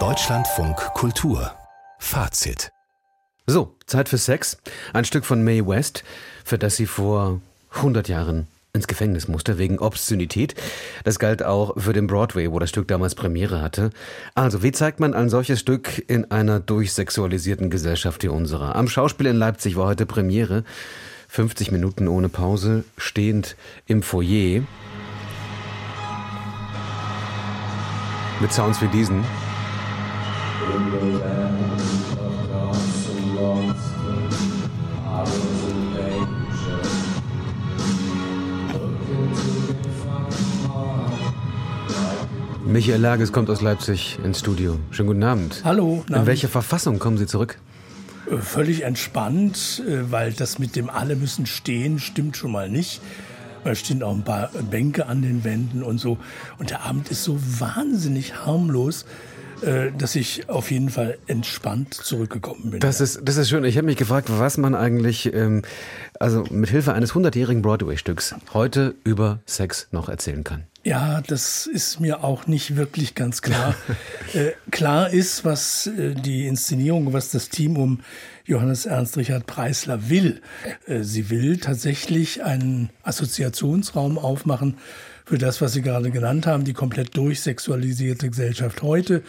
Deutschlandfunk Kultur Fazit So, Zeit für Sex. Ein Stück von Mae West, für das sie vor 100 Jahren ins Gefängnis musste wegen Obszönität. Das galt auch für den Broadway, wo das Stück damals Premiere hatte. Also, wie zeigt man ein solches Stück in einer durchsexualisierten Gesellschaft wie unserer? Am Schauspiel in Leipzig war heute Premiere. 50 Minuten ohne Pause, stehend im Foyer. Mit Sounds wie diesen. Michael Lages kommt aus Leipzig ins Studio. Schönen guten Abend. Hallo. In welcher Verfassung kommen Sie zurück? Völlig entspannt, äh, weil das mit dem alle müssen stehen stimmt schon mal nicht. Da stehen auch ein paar Bänke an den Wänden und so. Und der Abend ist so wahnsinnig harmlos, dass ich auf jeden Fall entspannt zurückgekommen bin. Das ist, das ist schön. Ich habe mich gefragt, was man eigentlich, ähm, also mit Hilfe eines hundertjährigen Broadway-Stücks heute über Sex noch erzählen kann. Ja, das ist mir auch nicht wirklich ganz klar. äh, klar ist, was äh, die Inszenierung, was das Team um Johannes Ernst Richard Preisler will. Äh, sie will tatsächlich einen Assoziationsraum aufmachen für das, was Sie gerade genannt haben, die komplett durchsexualisierte Gesellschaft heute.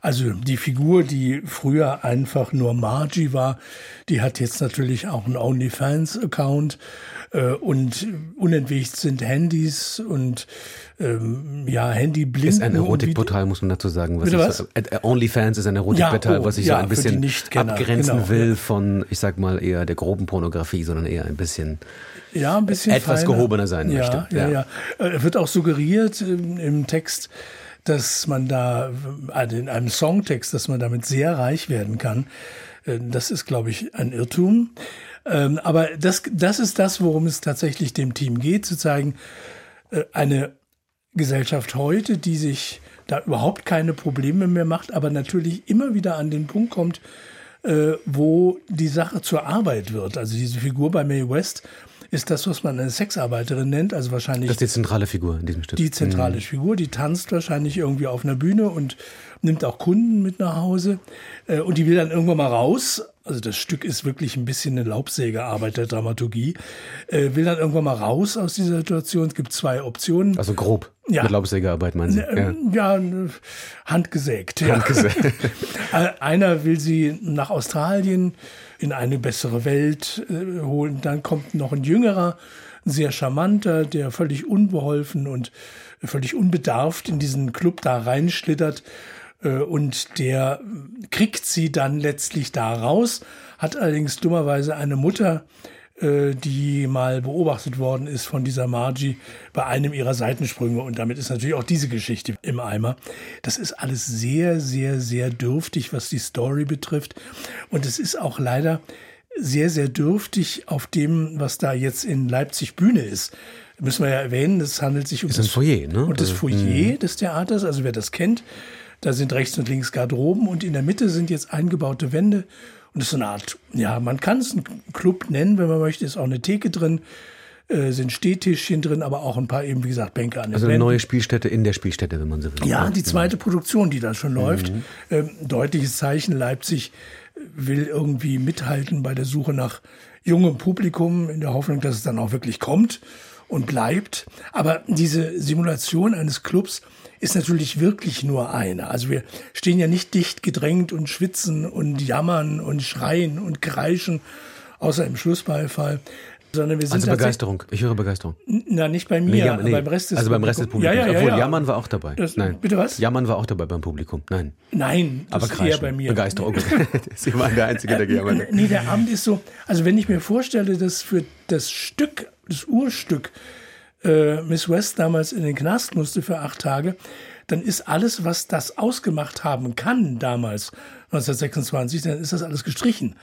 Also die Figur, die früher einfach nur Margie war, die hat jetzt natürlich auch einen OnlyFans-Account äh, und unentwegt sind Handys und ähm, ja, Handyblind. Ist ein Erotikportal, muss man dazu sagen. Was was? Äh, äh, OnlyFans ist ein Erotikportal, ja, oh, was sich ja, so ein bisschen abgrenzen genau, will ja. von, ich sag mal, eher der groben Pornografie, sondern eher ein bisschen, ja, ein bisschen etwas feiner. gehobener sein möchte. Ja, ja. ja. wird auch suggeriert im, im Text, dass man da, also in einem Songtext, dass man damit sehr reich werden kann. Das ist, glaube ich, ein Irrtum. Ähm, aber das, das ist das, worum es tatsächlich dem Team geht, zu zeigen, eine Gesellschaft heute, die sich da überhaupt keine Probleme mehr macht, aber natürlich immer wieder an den Punkt kommt, äh, wo die Sache zur Arbeit wird. Also diese Figur bei Mae West ist das, was man eine Sexarbeiterin nennt, also wahrscheinlich. Das ist die zentrale Figur in diesem Stück. Die zentrale mhm. Figur, die tanzt wahrscheinlich irgendwie auf einer Bühne und nimmt auch Kunden mit nach Hause. Äh, und die will dann irgendwann mal raus. Also das Stück ist wirklich ein bisschen eine Laubsägearbeit der Dramaturgie. Äh, will dann irgendwann mal raus aus dieser Situation. Es gibt zwei Optionen. Also grob. Ja. Mit Laubsägearbeit meinen Sie? Ja, ja handgesägt. Ja. Handgesägt. Einer will sie nach Australien in eine bessere Welt äh, holen. Dann kommt noch ein jüngerer, ein sehr charmanter, der völlig unbeholfen und völlig unbedarft in diesen Club da reinschlittert. Äh, und der kriegt sie dann letztlich da raus, hat allerdings dummerweise eine Mutter, äh, die mal beobachtet worden ist von dieser Margie bei einem ihrer Seitensprünge. Und damit ist natürlich auch diese Geschichte im Eimer. Das ist alles sehr, sehr, sehr dürftig, was die Story betrifft. Und es ist auch leider sehr, sehr dürftig auf dem, was da jetzt in Leipzig Bühne ist. Müssen wir ja erwähnen, es handelt sich um ist das Foyer, ne? Und das Foyer also, des Theaters, also wer das kennt, da sind rechts und links Garderoben und in der Mitte sind jetzt eingebaute Wände und das ist so eine Art, ja, man kann es einen Club nennen, wenn man möchte, ist auch eine Theke drin, äh, sind Stehtischchen drin, aber auch ein paar eben, wie gesagt, Bänke an den Also eine Wänden. neue Spielstätte in der Spielstätte, wenn man so will. Ja, die zweite Produktion, die da schon läuft. Mhm. Ähm, deutliches Zeichen, Leipzig will irgendwie mithalten bei der Suche nach jungem Publikum, in der Hoffnung, dass es dann auch wirklich kommt und bleibt. Aber diese Simulation eines Clubs ist natürlich wirklich nur eine. Also wir stehen ja nicht dicht gedrängt und schwitzen und jammern und schreien und kreischen, außer im Schlussbeifall. Sondern wir sind also Begeisterung. Ich höre Begeisterung. Na, nicht bei mir, Nee, jam- nee. beim Rest des Also beim Rest des Publikums. Ja, ja, ja, Obwohl, ja. Jammern war auch dabei. Das- Nein. bitte was? Jammern war auch dabei beim Publikum. Nein. Nein, das Aber ist eher kreischen. bei mir. Begeisterung. Sie waren der Einzige, der gejammert hat. Nee, der Abend ist so, also wenn ich mir vorstelle, dass für das Stück, das Urstück, äh, Miss West damals in den Knast musste für acht Tage, dann ist alles, was das ausgemacht haben kann damals, 1926, dann ist das alles gestrichen.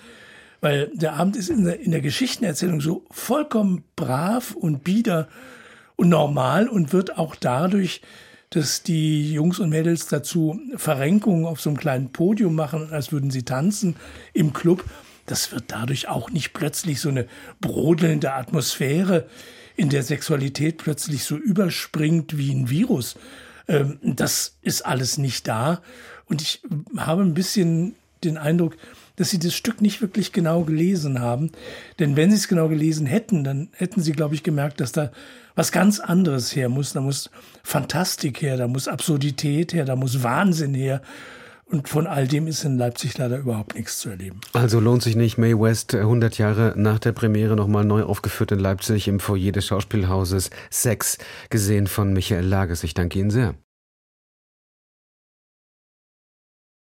Weil der Abend ist in der, in der Geschichtenerzählung so vollkommen brav und bieder und normal und wird auch dadurch, dass die Jungs und Mädels dazu Verrenkungen auf so einem kleinen Podium machen, als würden sie tanzen im Club. Das wird dadurch auch nicht plötzlich so eine brodelnde Atmosphäre, in der Sexualität plötzlich so überspringt wie ein Virus. Ähm, das ist alles nicht da. Und ich habe ein bisschen den Eindruck, dass sie das Stück nicht wirklich genau gelesen haben. Denn wenn sie es genau gelesen hätten, dann hätten sie, glaube ich, gemerkt, dass da was ganz anderes her muss. Da muss Fantastik her, da muss Absurdität her, da muss Wahnsinn her. Und von all dem ist in Leipzig leider überhaupt nichts zu erleben. Also lohnt sich nicht, May West 100 Jahre nach der Premiere nochmal neu aufgeführt in Leipzig im Foyer des Schauspielhauses Sex, gesehen von Michael Lages. Ich danke Ihnen sehr.